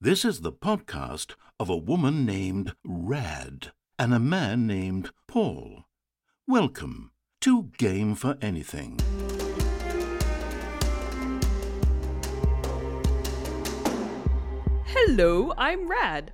This is the podcast of a woman named Rad and a man named Paul. Welcome to Game for Anything. Hello, I'm Rad.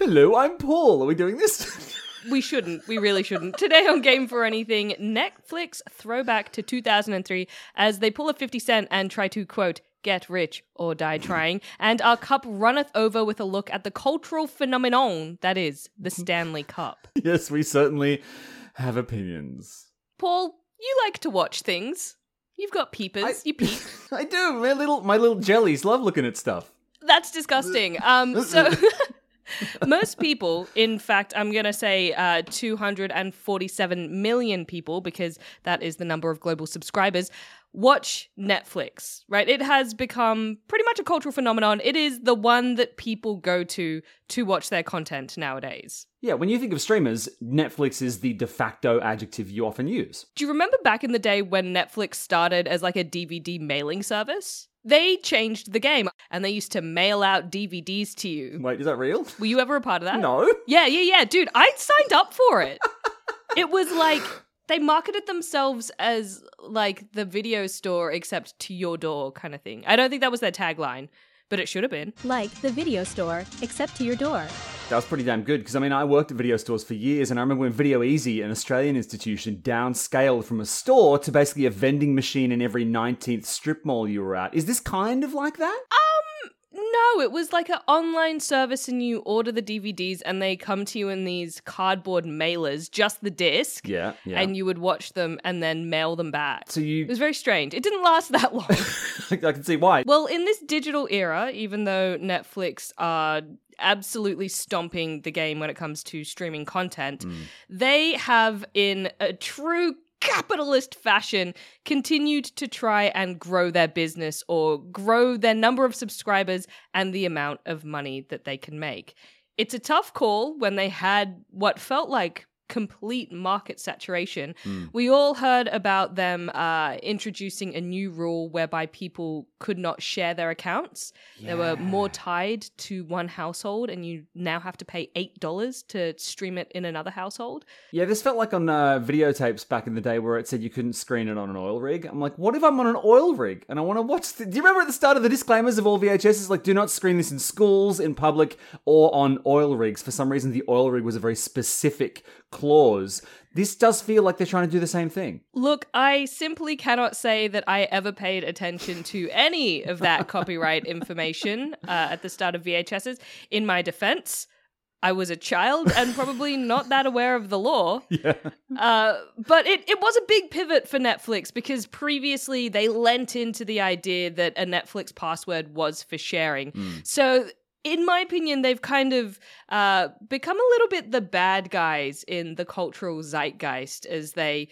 Hello, I'm Paul. Are we doing this? We shouldn't. We really shouldn't. Today on Game for Anything, Netflix throwback to 2003 as they pull a 50 Cent and try to, quote, get rich or die trying. And our cup runneth over with a look at the cultural phenomenon that is the Stanley Cup. yes, we certainly have opinions. Paul, you like to watch things. You've got peepers. I- You peep. I do. My little my little jellies love looking at stuff. That's disgusting. Um, so most people, in fact, I'm going to say uh, 247 million people, because that is the number of global subscribers, watch Netflix, right? It has become pretty much a cultural phenomenon. It is the one that people go to to watch their content nowadays. Yeah, when you think of streamers, Netflix is the de facto adjective you often use. Do you remember back in the day when Netflix started as like a DVD mailing service? They changed the game and they used to mail out DVDs to you. Wait, is that real? Were you ever a part of that? No. Yeah, yeah, yeah, dude. I signed up for it. it was like they marketed themselves as like the video store except to your door kind of thing. I don't think that was their tagline, but it should have been. Like the video store, except to your door. That was pretty damn good because I mean I worked at video stores for years and I remember when Video Ezy, an Australian institution, downscaled from a store to basically a vending machine in every 19th strip mall you were at. Is this kind of like that? Um, no, it was like an online service and you order the DVDs and they come to you in these cardboard mailers, just the disc. Yeah, yeah. And you would watch them and then mail them back. So you. It was very strange. It didn't last that long. I can see why. Well, in this digital era, even though Netflix are absolutely stomping the game when it comes to streaming content, mm. they have, in a true capitalist fashion, continued to try and grow their business or grow their number of subscribers and the amount of money that they can make. It's a tough call when they had what felt like complete market saturation. We all heard about them uh, introducing a new rule whereby people could not share their accounts. They were more tied to one household, and you now have to pay $8 to stream it in another household. Yeah, this felt like on uh, videotapes back in the day where it said you couldn't screen it on an oil rig. I'm like, what if I'm on an oil rig and I want to watch? The- Do you remember at the start of the disclaimers of all VHS? like, do not screen this in schools, in public, or on oil rigs. For some reason, the oil rig was a very specific clause. This does feel like they're trying to do the same thing. Look, I simply cannot say that I ever paid attention to any of that copyright information uh, at the start of VHSs. In my defense, I was a child and probably not that aware of the law. Yeah. Uh, but it, it was a big pivot for Netflix because previously they lent into the idea that a Netflix password was for sharing. So, in my opinion, they've kind of uh, become a little bit the bad guys in the cultural zeitgeist as they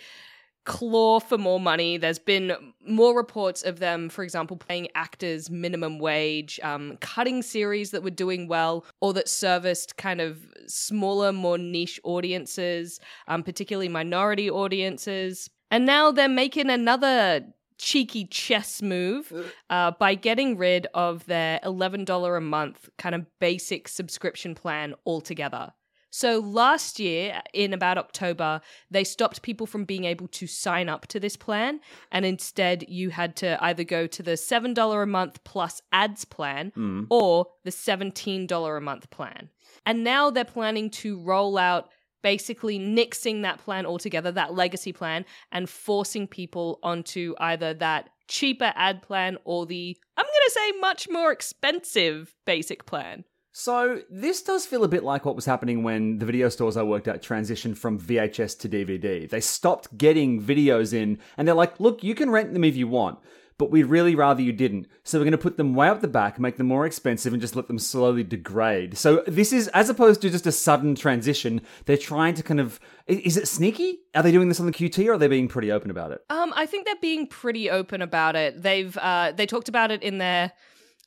claw for more money. There's been more reports of them, for example, paying actors minimum wage, um, cutting series that were doing well or that serviced kind of smaller, more niche audiences, um, particularly minority audiences. And now they're making another cheeky chess move uh, by getting rid of their $11 a month kind of basic subscription plan altogether. So last year, in about October, they stopped people from being able to sign up to this plan. And instead, you had to either go to the $7 a month plus ads plan or the $17 a month plan. And now they're planning to roll out basically nixing that plan altogether, that legacy plan, and forcing people onto either that cheaper ad plan or the, I'm going to say, much more expensive basic plan. So this does feel a bit like what was happening when the video stores I worked at transitioned from VHS to DVD. They stopped getting videos in and they're like, look, you can rent them if you want. But we'd really rather you didn't. So we're going to put them way up the back, make them more expensive, and just let them slowly degrade. So this is, as opposed to just a sudden transition, they're trying to kind of. Is it sneaky? Are they doing this on the QT or are they being pretty open about it? Um, I think they're being pretty open about it. They've uh, they talked about it in their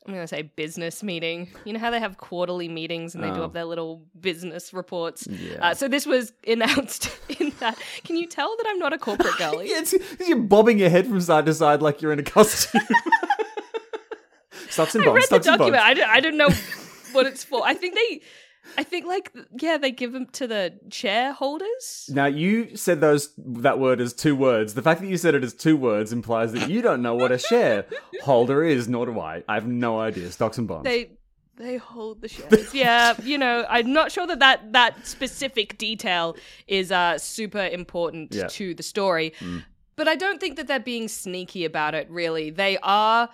I'm gonna say business meeting. You know how they have quarterly meetings and they do Oh. up their little business reports. Yeah. Uh, so this was announced in that. Can you tell that I'm not a corporate girly? Yeah, you're bobbing your head from side to side like you're in a costume. stocks and I read the bonds. document. I don't, I don't know what it's for. I think they, I think like yeah, they give them to the shareholders. Now you said those that word as two words. The fact that you said it as two words implies that you don't know what a shareholder is, nor do I. I have no idea. Stocks and bonds. They they hold the shares. yeah, you know, I'm not sure that that, that specific detail is uh, super important Yeah. to the story, but I don't think that they're being sneaky about it. Really, they are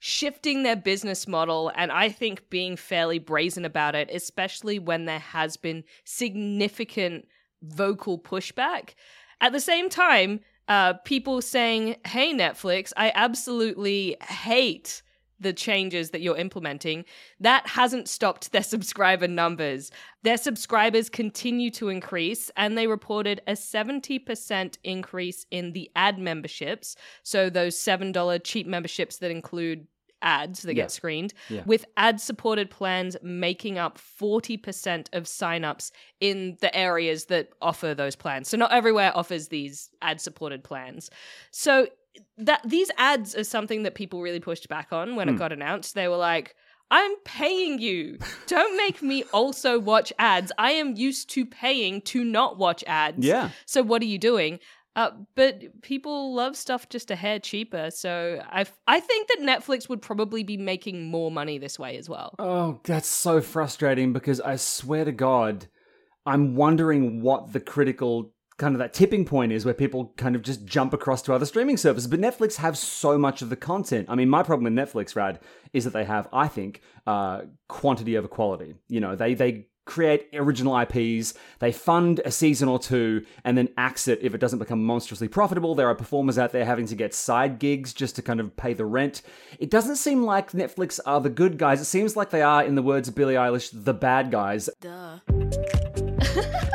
shifting their business model, and I think being fairly brazen about it, especially when there has been significant vocal pushback. At the same time, uh, people saying, "Hey, Netflix, I absolutely hate." The changes that you're implementing, that hasn't stopped their subscriber numbers. Their subscribers continue to increase, and they reported a 70% increase in the ad memberships. So, those $7 cheap memberships that include ads that Yeah. get screened, Yeah. with ad supported plans making up 40% of signups in the areas that offer those plans. So, not everywhere offers these ad supported plans. So, that these ads are something that people really pushed back on when it got announced. They were like, I'm paying you. Don't make me also watch ads. I am used to paying to not watch ads. Yeah. So what are you doing? Uh, but people love stuff just a hair cheaper. So I I think that Netflix would probably be making more money this way as well. Oh, that's so frustrating because I swear to God, I'm wondering what the critical kind of that tipping point is where people kind of just jump across to other streaming services. But Netflix have so much of the content. I mean, my problem with Netflix, Rad, is that they have, I think, uh, quantity over quality. You know, they they create original IPs, they fund a season or two, and then axe it if it doesn't become monstrously profitable. There are performers out there having to get side gigs just to kind of pay the rent. It doesn't seem like Netflix are the good guys. It seems like they are, in the words of Billie Eilish, the bad guys. Duh.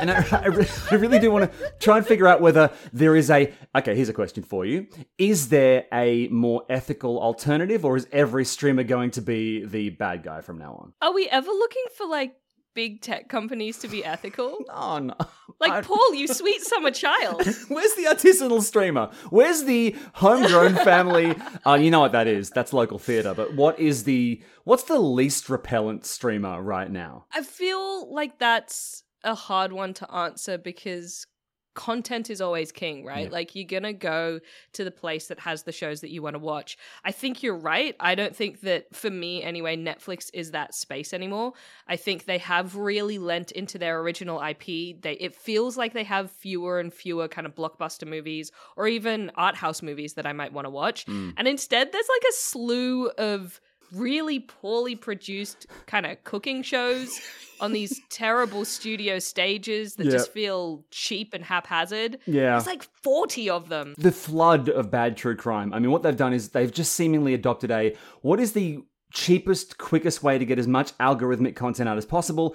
And I, I, re- I really do want to try and figure out whether there is a. Okay, here's a question for you. Is there a more ethical alternative, or is every streamer going to be the bad guy from now on? Are we ever looking for like big tech companies to be ethical? Oh, no. Like I- Paul, you sweet summer child. Where's the artisanal streamer? Where's the homegrown family? Uh, you know what that is? That's local theatre. But what is the what's the least repellent streamer right now? I feel like that's a hard one to answer because content is always king, right? Yeah. Like you're gonna go to the place that has the shows that you want to watch. I think you're right. I don't think that for me anyway, Netflix is that space anymore. I think they have really lent into their original IP. They it feels like they have fewer and fewer kind of blockbuster movies or even art house movies that I might want to watch. Mm. And instead there's like a slew of really poorly produced kind of cooking shows on these terrible studio stages that Yeah. just feel cheap and haphazard. Yeah. There's like 40 of them. the flood of bad true crime. I mean, what they've done is they've just seemingly adopted a what is the cheapest, quickest way to get as much algorithmic content out as possible.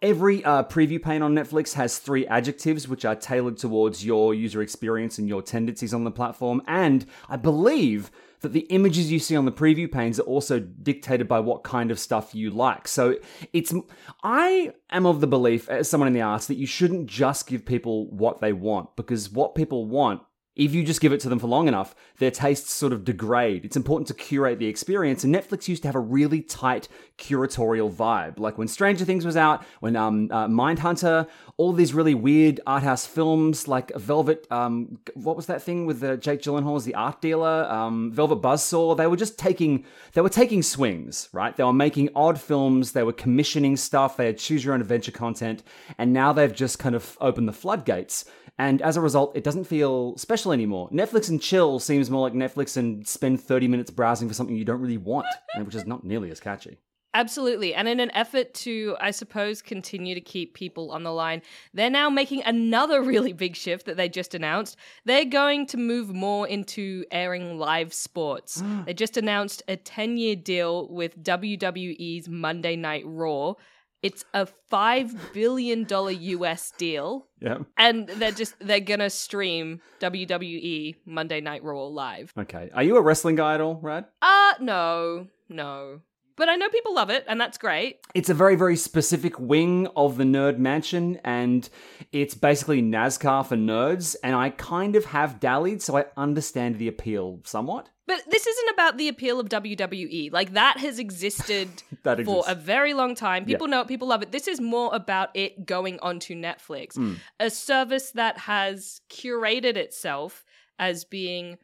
Every uh, preview pane on Netflix has three adjectives which are tailored towards your user experience and your tendencies on the platform. And I believe that the images you see on the preview panes are also dictated by what kind of stuff you like. So it's I am of the belief as someone in the arts that you shouldn't just give people what they want because what people want if you just give it to them for long enough, their tastes sort of degrade. It's important to curate the experience, and Netflix used to have a really tight curatorial vibe. Like when Stranger Things was out, when um, uh, Mindhunter, all these really weird art house films like Velvet. Um, what was that thing with uh, Jake Gyllenhaal as the art dealer? Um, Velvet Buzzsaw. They were just taking they were taking swings, right? They were making odd films. They were commissioning stuff. They had choose your own adventure content, and now they've just kind of opened the floodgates. And as a result, it doesn't feel special anymore. Netflix and chill seems more like Netflix and spend 30 minutes browsing for something you don't really want, which is not nearly as catchy. Absolutely. And in an effort to, I suppose, continue to keep people on the line, they're now making another really big shift that they just announced. They're going to move more into airing live sports. they just announced a 10 year deal with WWE's Monday Night Raw. It's a $5 billion US deal. Yeah. And they're just, they're to stream WWE Monday Night Raw live. Okay. Are you a wrestling guy at all, Rad? Uh, no, no. But I know people love it, and that's great. It's a very, very specific wing of the Nerd Mansion, and it's basically NASCAR for nerds. And I kind of have dallied, so I understand the appeal somewhat. But this isn't about the appeal of WWE. Like that has existed That for a very long time. People know it, people love it. This is more about it going onto Netflix, Hmm. a service that has curated itself as being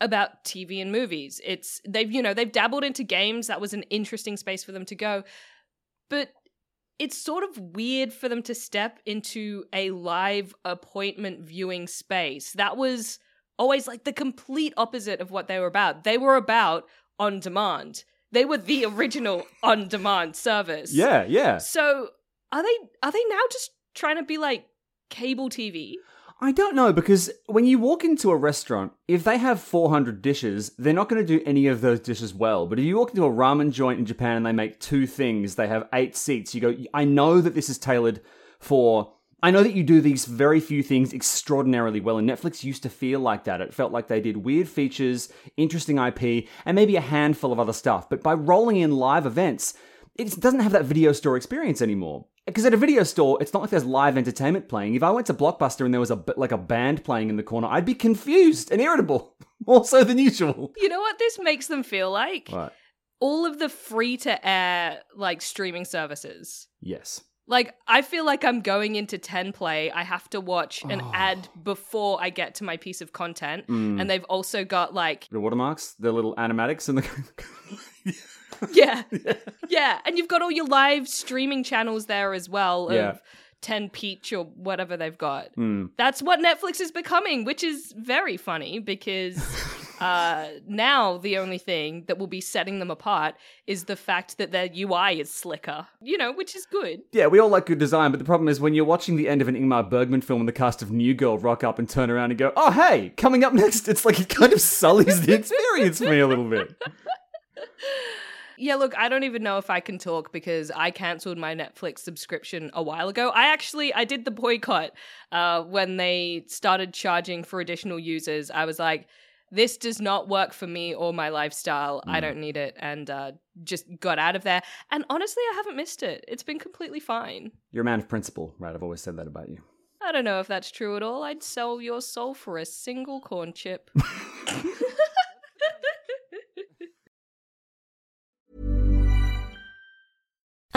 about TV and movies. It's they've you know, they've dabbled into games. That was an interesting space for them to go. But it's sort of weird for them to step into a live appointment viewing space. That was always like the complete opposite of what they were about. They were about on demand. They were the original on demand service. Yeah, yeah. So are they are they now just trying to be like cable TV? I don't know because when you walk into a restaurant, if they have 400 dishes, they're not going to do any of those dishes well. But if you walk into a ramen joint in Japan and they make two things, they have eight seats, you go, I know that this is tailored for. I know that you do these very few things extraordinarily well, and Netflix used to feel like that. It felt like they did weird features, interesting IP, and maybe a handful of other stuff. But by rolling in live events, it doesn't have that video store experience anymore. Because at a video store, it's not like there's live entertainment playing. If I went to Blockbuster and there was a like a band playing in the corner, I'd be confused and irritable, more so than usual. You know what this makes them feel like? Right. All of the free to air like streaming services. Yes. Like I feel like I'm going into 10 play. I have to watch an Oh. ad before I get to my piece of content. Mm. And they've also got like The watermarks, the little animatics, and the. yeah. yeah, and you've got all your live streaming channels there as well of Yeah. 10 Peach or whatever they've got. Mm. That's what Netflix is becoming, which is very funny because uh, now the only thing that will be setting them apart is the fact that their UI is slicker, you know, which is good. Yeah, we all like good design, but the problem is when you're watching the end of an Ingmar Bergman film and the cast of New Girl rock up and turn around and go, oh, hey, coming up next, it's like it kind of sullies the experience for me a little bit. Yeah, look, I don't even know if I can talk because I canceled my Netflix subscription a while ago. I actually I did the boycott uh, when they started charging for additional users. I was like, this does not work for me or my lifestyle. I don't need it, and uh, just got out of there. And honestly, I haven't missed it. It's been completely fine. You're a man of principle, right? I've always said that about you. I don't know if that's true at all. I'd sell your soul for a single corn chip.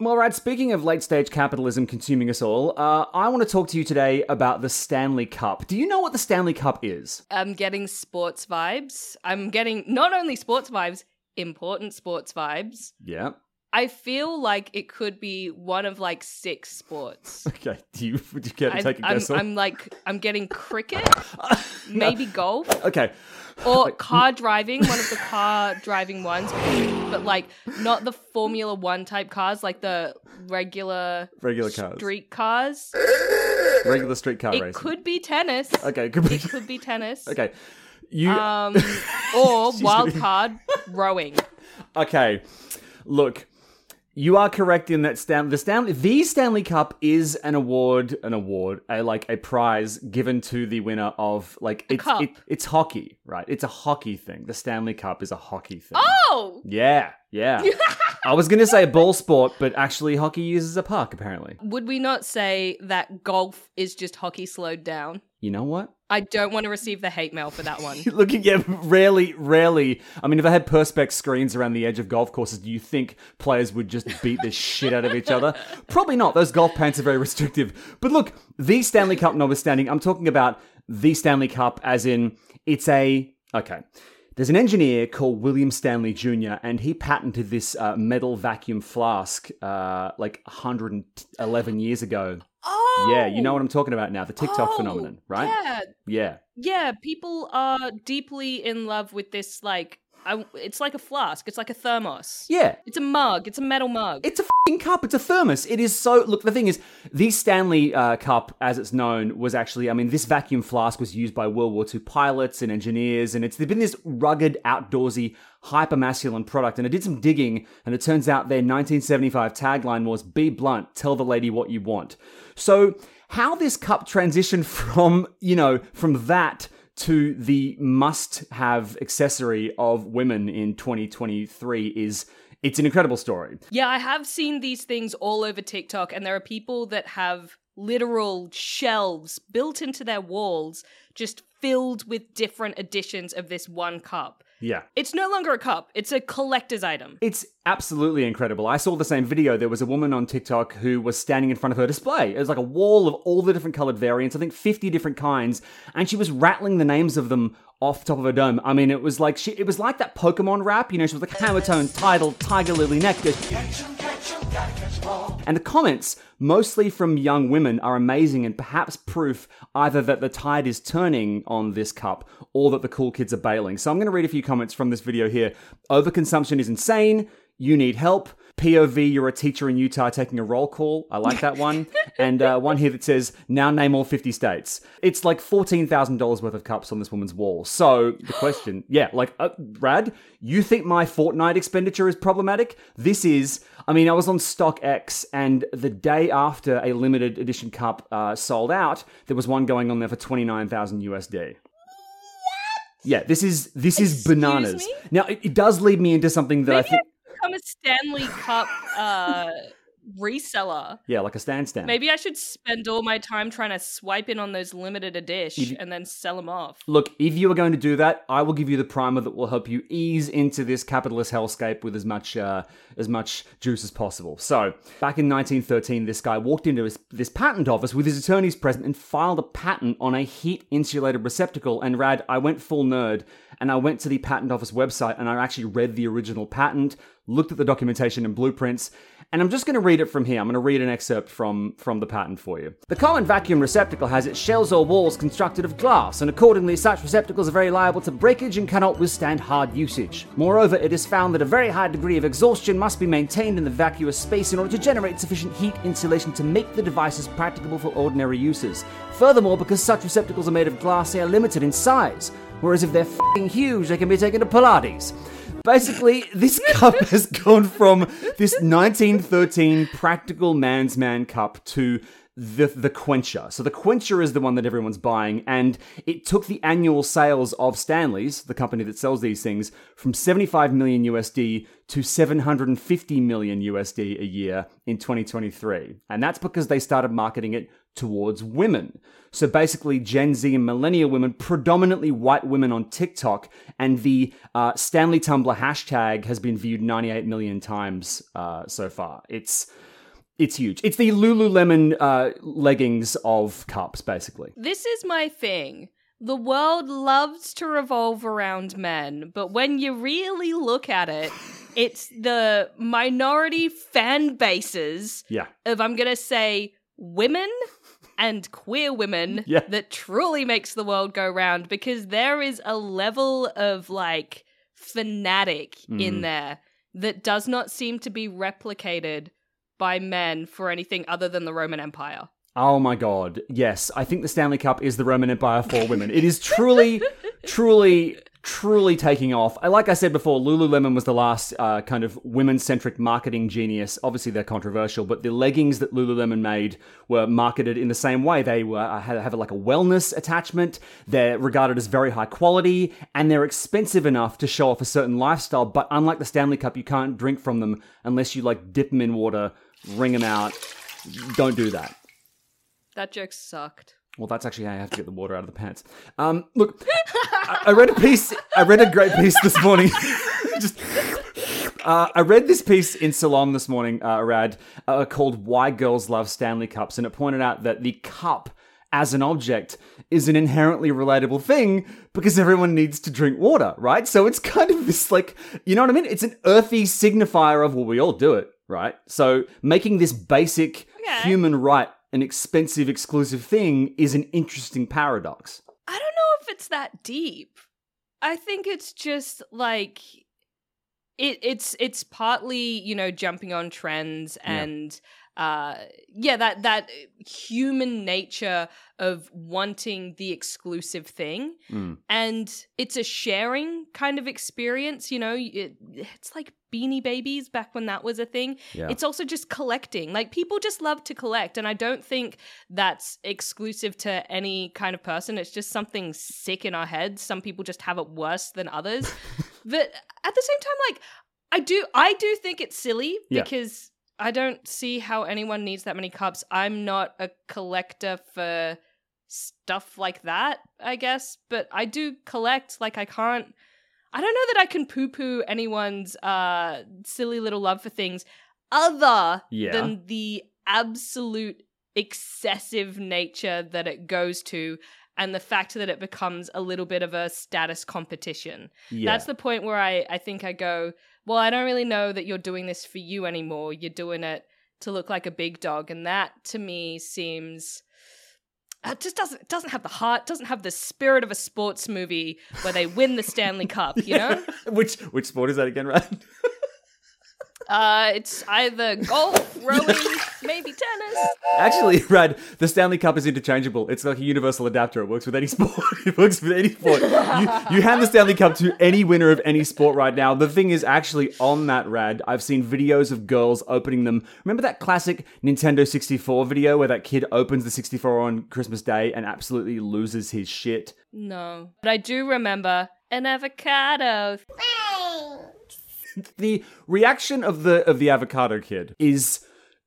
Well, right, speaking of late stage capitalism consuming us all, uh, I want to talk to you today about the Stanley Cup. Do you know what the Stanley Cup is? I'm getting sports vibes. I'm getting not only sports vibes, important sports vibes. Yeah. I feel like it could be one of like six sports. Okay. Do you, would you care to take a I'm, guess? on- I'm like, I'm getting cricket, maybe golf, okay. or car driving, one of the car driving ones, but like not the Formula One type cars, like the regular Regular cars. street cars. Regular street car It racing. could be tennis. Okay, could be. It could be tennis. Okay. You. Um, or wild card rowing. Okay, look, you are correct in that Stan- the Stanley the Stanley Cup is an award, an award, a like a prize given to the winner of like it's. It, it's hockey, right? It's a hockey thing. The Stanley Cup is a hockey thing. Oh, Yeah, yeah. I was going to say ball sport, but actually hockey uses a puck, apparently. Would we not say that golf is just hockey slowed down? You know what? I don't want to receive the hate mail for that one. Looking at rarely, rarely. I mean, if I had perspex screens around the edge of golf courses, do you think players would just beat the shit out of each other? Probably not. Those golf pants are very restrictive. But look, the Stanley Cup notwithstanding, I'm talking about the Stanley Cup as in it's a okay. There's an engineer called William Stanley Jr., and he patented this uh, metal vacuum flask uh, like 111 years ago. Oh, Yeah, you know what I'm talking about now, the TikTok Oh, phenomenon, right? Yeah, Yeah. yeah. People are deeply in love with this. Like, I, it's like a flask. It's like a thermos. Yeah. It's a mug. It's a metal mug. It's a cup. It's a thermos. It is so. Look, the thing is, the Stanley uh, Cup, as it's known, was actually. I mean, this vacuum flask was used by World War II pilots and engineers, and it's been this rugged, outdoorsy, hyper masculine product. And I did some digging, and it turns out their 1975 tagline was "Be blunt, tell the lady what you want." So, how this cup transitioned from you know from that to the must have accessory of women in 2023 is it's an incredible story. Yeah, I have seen these things all over TikTok, and there are people that have literal shelves built into their walls just filled with different editions of this one cup. Yeah. It's no longer a cup, it's a collector's item. It's absolutely incredible. I saw the same video. There was a woman on TikTok who was standing in front of her display. It was like a wall of all the different colored variants, I think 50 different kinds, and she was rattling the names of them off the top of her dome. I mean, it was like she it was like that Pokemon rap, you know, she was like Hammertone, Tidal, Tiger Lily, Nectar. And the comments, mostly from young women, are amazing and perhaps proof either that the tide is turning on this cup or that the cool kids are bailing. So I'm going to read a few comments from this video here. Overconsumption is insane. You need help. POV, you're a teacher in Utah taking a roll call. I like that one. and uh, one here that says, now name all 50 states. It's like $14,000 worth of cups on this woman's wall. So the question, yeah, like, uh, Rad, you think my Fortnite expenditure is problematic? This is, I mean, I was on StockX and the day after a limited edition cup uh, sold out, there was one going on there for 29,000 USD. Yeah, this is this is bananas. me? Now it, it does lead me into something that I think, become a Stanley Cup uh, reseller. yeah, like a stand stand. Maybe I should spend all my time trying to swipe in on those limited edition and then sell them off. Look, if you are going to do that, I will give you the primer that will help you ease into this capitalist hellscape with as much uh, as much juice as possible. So, back in 1913, this guy walked into his, this patent office with his attorneys present and filed a patent on a heat insulated receptacle. And Rad, I went full nerd and I went to the patent office website and I actually read the original patent, looked at the documentation and blueprints, and I'm just going to read it from here. I'm going to read an excerpt from, from the patent for you. The common vacuum receptacle has its shells or walls constructed of glass, and accordingly, such receptacles are very liable to breakage and cannot withstand hard usage. Moreover, it is found that a very high degree of exhaustion must be maintained in the vacuous space in order to generate sufficient heat insulation to make the devices practicable for ordinary uses. Furthermore, because such receptacles are made of glass, they are limited in size, whereas if they're huge, they can be taken to Pilates. Basically, this cup has gone from this 1913 practical man's man cup to the the quencher. So the quencher is the one that everyone's buying, and it took the annual sales of Stanley's, the company that sells these things, from 75 million USD to 750 million USD a year in 2023. And that's because they started marketing it towards women. So basically, Gen Z and millennial women, predominantly white women on TikTok, and the uh, Stanley Tumbler hashtag has been viewed 98 million times uh, so far. It's it's huge. It's the Lululemon uh, leggings of cups, basically. This is my thing. The world loves to revolve around men, but when you really look at it, it's the minority fan bases Yeah. of, I'm going to say, women and queer women Yeah. that truly makes the world go round because there is a level of like fanatic Mm. in there that does not seem to be replicated by men for anything other than the Roman Empire. Oh my god. Yes, I think the Stanley Cup is the Roman Empire for women. It is truly, truly, truly taking off. Like I said before, Lululemon was the last uh, kind of women-centric marketing genius. Obviously, they're controversial, but the leggings that Lululemon made were marketed in the same way. They were uh, have like a wellness attachment. They're regarded as very high quality, and they're expensive enough to show off a certain lifestyle. But unlike the Stanley Cup, you can't drink from them unless you like dip them in water, wring them out. Don't do that. That joke sucked. Well, that's actually how you have to get the water out of the pants. Um, look, I, I read a piece. I read a great piece this morning. Just, uh, I read this piece in Salon this morning, uh, Rad, uh, called "Why Girls Love Stanley Cups," and it pointed out that the cup as an object is an inherently relatable thing because everyone needs to drink water, right? So it's kind of this like, you know what I mean? It's an earthy signifier of well, we all do it, right? So making this basic Okay. human right an expensive exclusive thing is an interesting paradox. I don't know if it's that deep. I think it's just like it it's it's partly, you know, jumping on trends and uh yeah, that that human nature of wanting the exclusive thing Mm. and it's a sharing kind of experience, you know, it, it's like beanie babies back when that was a thing. Yeah. It's also just collecting. Like people just love to collect and I don't think that's exclusive to any kind of person. It's just something sick in our heads. Some people just have it worse than others. but at the same time like I do I do think it's silly because I don't see how anyone needs that many cups. I'm not a collector for stuff like that, I guess, but I do collect like I can't I don't know that I can poo-poo anyone's uh silly little love for things other Yeah. than the absolute excessive nature that it goes to and the fact that it becomes a little bit of a status competition. Yeah. That's the point where I, I think I go, well, I don't really know that you're doing this for you anymore. You're doing it to look like a big dog. And that to me seems it just doesn't it doesn't have the heart, doesn't have the spirit of a sports movie where they win the Stanley Cup, you know? which which sport is that again, right? Uh it's either golf, rowing, maybe tennis. Actually, Rad, the Stanley Cup is interchangeable. It's like a universal adapter. It works with any sport. it works with any sport. You, you hand the Stanley Cup to any winner of any sport right now. The thing is, actually, on that Rad, I've seen videos of girls opening them. Remember that classic Nintendo 64 video where that kid opens the 64 on Christmas Day and absolutely loses his shit? No. But I do remember an avocado. the reaction of the of the avocado kid is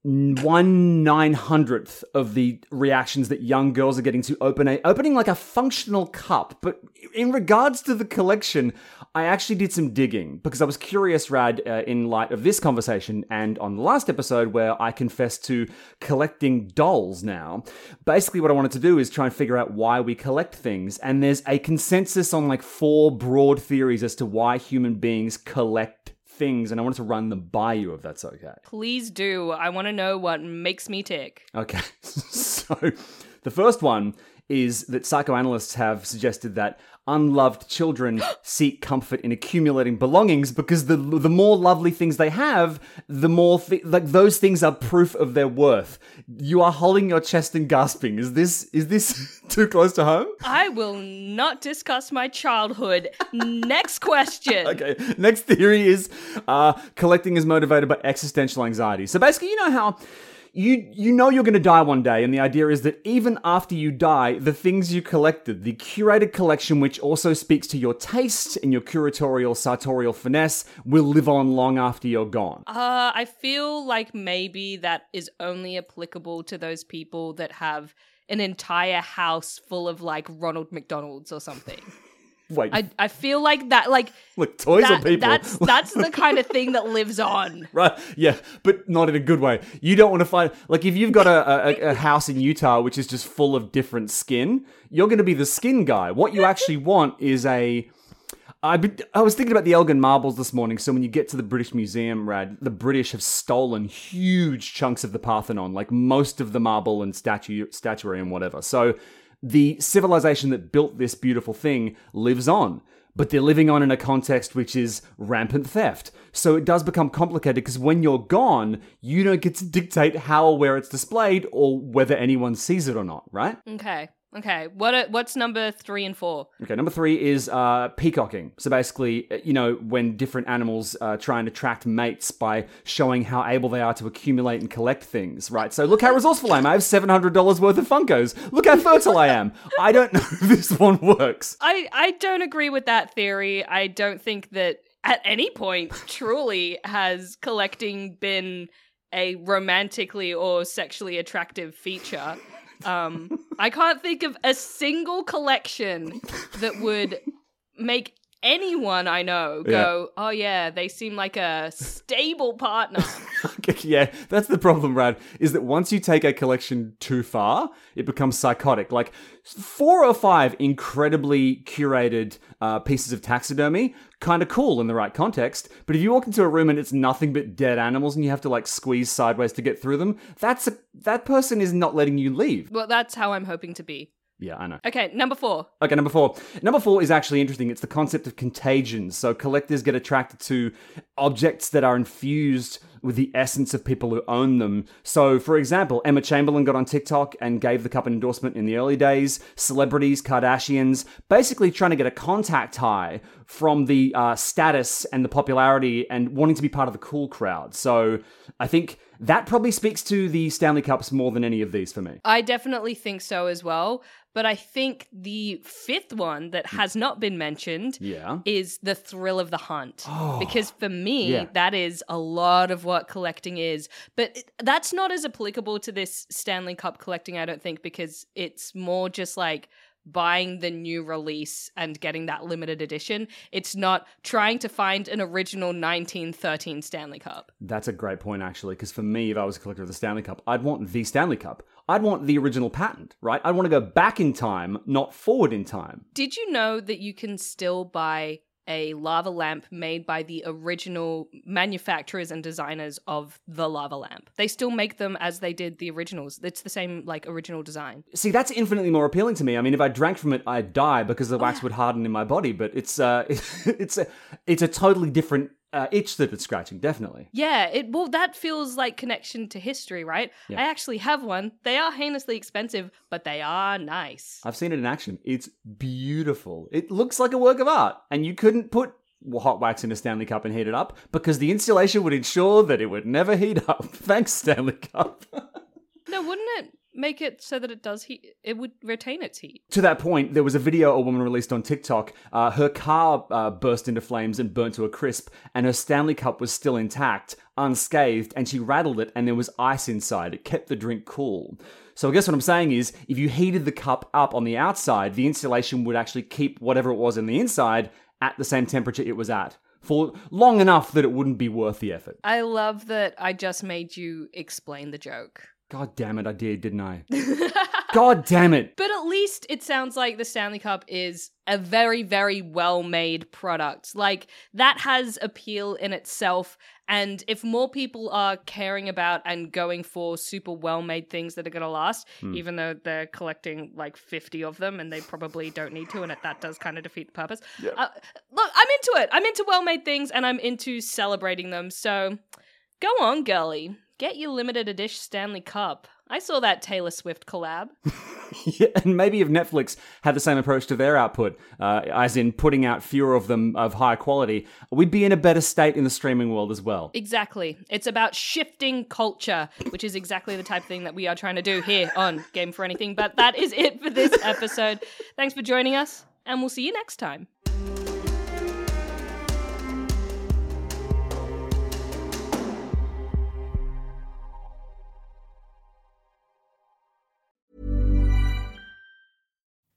one nine hundredth of the reactions that young girls are getting to open a opening like a functional cup. But in regards to the collection, I actually did some digging because I was curious, Rad, uh, in light of this conversation and on the last episode where I confessed to collecting dolls. Now, basically, what I wanted to do is try and figure out why we collect things, and there's a consensus on like four broad theories as to why human beings collect things, and I wanted to run them by you if that's okay. Please do. I want to know what makes me tick. Okay, so the first one is that psychoanalysts have suggested that unloved children seek comfort in accumulating belongings because the the more lovely things they have, the more thi- like those things are proof of their worth. You are holding your chest and gasping. Is this is this too close to home? I will not discuss my childhood. Next question. Okay. Next theory is uh, collecting is motivated by existential anxiety. So basically, you know how you you know you're going to die one day, and the idea is that even after you die, the things you collected, the curated collection, which also speaks to your taste and your curatorial sartorial finesse, will live on long after you're gone. Uh, I feel like maybe that is only applicable to those people that have an entire house full of like Ronald McDonald's or something. Wait, I, I feel like that like look, toys that- or people? that's that's the kind of thing that lives on. Right, yeah, but not in a good way. You don't want to find like if you've got a, a, a house in Utah which is just full of different skin, you're going to be the skin guy. What you actually want is a. I be, I was thinking about the Elgin marbles this morning. So when you get to the British Museum, Rad, the British have stolen huge chunks of the Parthenon, like most of the marble and statue statuary and whatever. So the civilization that built this beautiful thing lives on but they're living on in a context which is rampant theft. So it does become complicated because when you're gone, you don't get to dictate how or where it's displayed or whether anyone sees it or not, right? Okay. Okay, what what's number three and four? Okay, number three is uh, peacocking. So basically, uh, you know, when different animals uh, try and attract mates by showing how able they are to accumulate and collect things, right? So look how resourceful I am. I have $700 worth of Funkos. Look how fertile I am. I don't know if this one works. I, I don't agree with that theory. I don't think that at any point truly has collecting been a romantically or sexually attractive feature. Um, I can't think of a single collection that would make anyone I know go, "Oh yeah, they seem like a stable partner." yeah, that's the problem, Rad, is that once you take a collection too far, it becomes psychotic. Like four or five incredibly curated uh, pieces of taxidermy, kind of cool in the right context. But if you walk into a room and it's nothing but dead animals and you have to like squeeze sideways to get through them, that's a, that person is not letting you leave. well, that's how I'm hoping to be. Yeah, I know. Okay, number four. Okay, number four. Number four is actually interesting. It's the concept of contagion. So collectors get attracted to objects that are infused with the essence of people who own them. So, for example, Emma Chamberlain got on TikTok and gave the cup an endorsement in the early days. Celebrities, Kardashians, basically trying to get a contact high from the uh, status and the popularity and wanting to be part of the cool crowd. So, I think that probably speaks to the Stanley Cups more than any of these for me. I definitely think so as well. But I think the fifth one that has not been mentioned Yeah. is the thrill of the hunt. Oh, because for me, yeah. that is a lot of what collecting is. But that's not as applicable to this Stanley Cup collecting, I don't think, because it's more just like buying the new release and getting that limited edition. It's not trying to find an original 1913 Stanley Cup. That's a great point, actually, because for me, if I was a collector of the Stanley Cup, I'd want the Stanley Cup. I'd want the original patent, right? I'd want to go back in time, not forward in time. Did you know that you can still buy a lava lamp made by the original manufacturers and designers of the lava lamp? They still make them as they did the originals. It's the same like original design. See, that's infinitely more appealing to me. I mean, if I drank from it, I'd die because the wax would harden in my body. But it's uh, it's a it's a totally different uh, itch that it's scratching, definitely. Yeah, it well that feels like connection to history, right? Yeah. I actually have one. They are heinously expensive, but they are nice. I've seen it in action. It's beautiful. It looks like a work of art, and you couldn't put hot wax in a Stanley Cup and heat it up because the insulation would ensure that it would never heat up. Thanks, Stanley Cup. No, wouldn't it make it so that it does heat it would retain its heat? To that point, there was a video a woman released on TikTok. Uh, her car uh, burst into flames and burnt to a crisp, and her Stanley Cup was still intact, unscathed, and she rattled it, and there was ice inside. It kept the drink cool. So I guess what I'm saying is, if you heated the cup up on the outside, the insulation would actually keep whatever it was in the inside at the same temperature it was at for long enough that it wouldn't be worth the effort. I love that I just made you explain the joke. God damn it, I did, didn't I? God damn it. But at least it sounds like the Stanley Cup is a very, very well made product. Like, that has appeal in itself. And if more people are caring about and going for super well made things that are going to last, even though they're collecting like 50 of them and they probably don't need to, and it, that does kind of defeat the purpose. Uh, look, I'm into it. I'm into well made things and I'm into celebrating them. So go on, girly. Get your limited edition Stanley Cup. I saw that Taylor Swift collab. Yeah, and maybe if Netflix had the same approach to their output, uh, as in putting out fewer of them of high quality, we'd be in a better state in the streaming world as well. Exactly. It's about shifting culture, which is exactly the type of thing that we are trying to do here on Game for Anything. But that is it for this episode. Thanks for joining us, and we'll see you next time.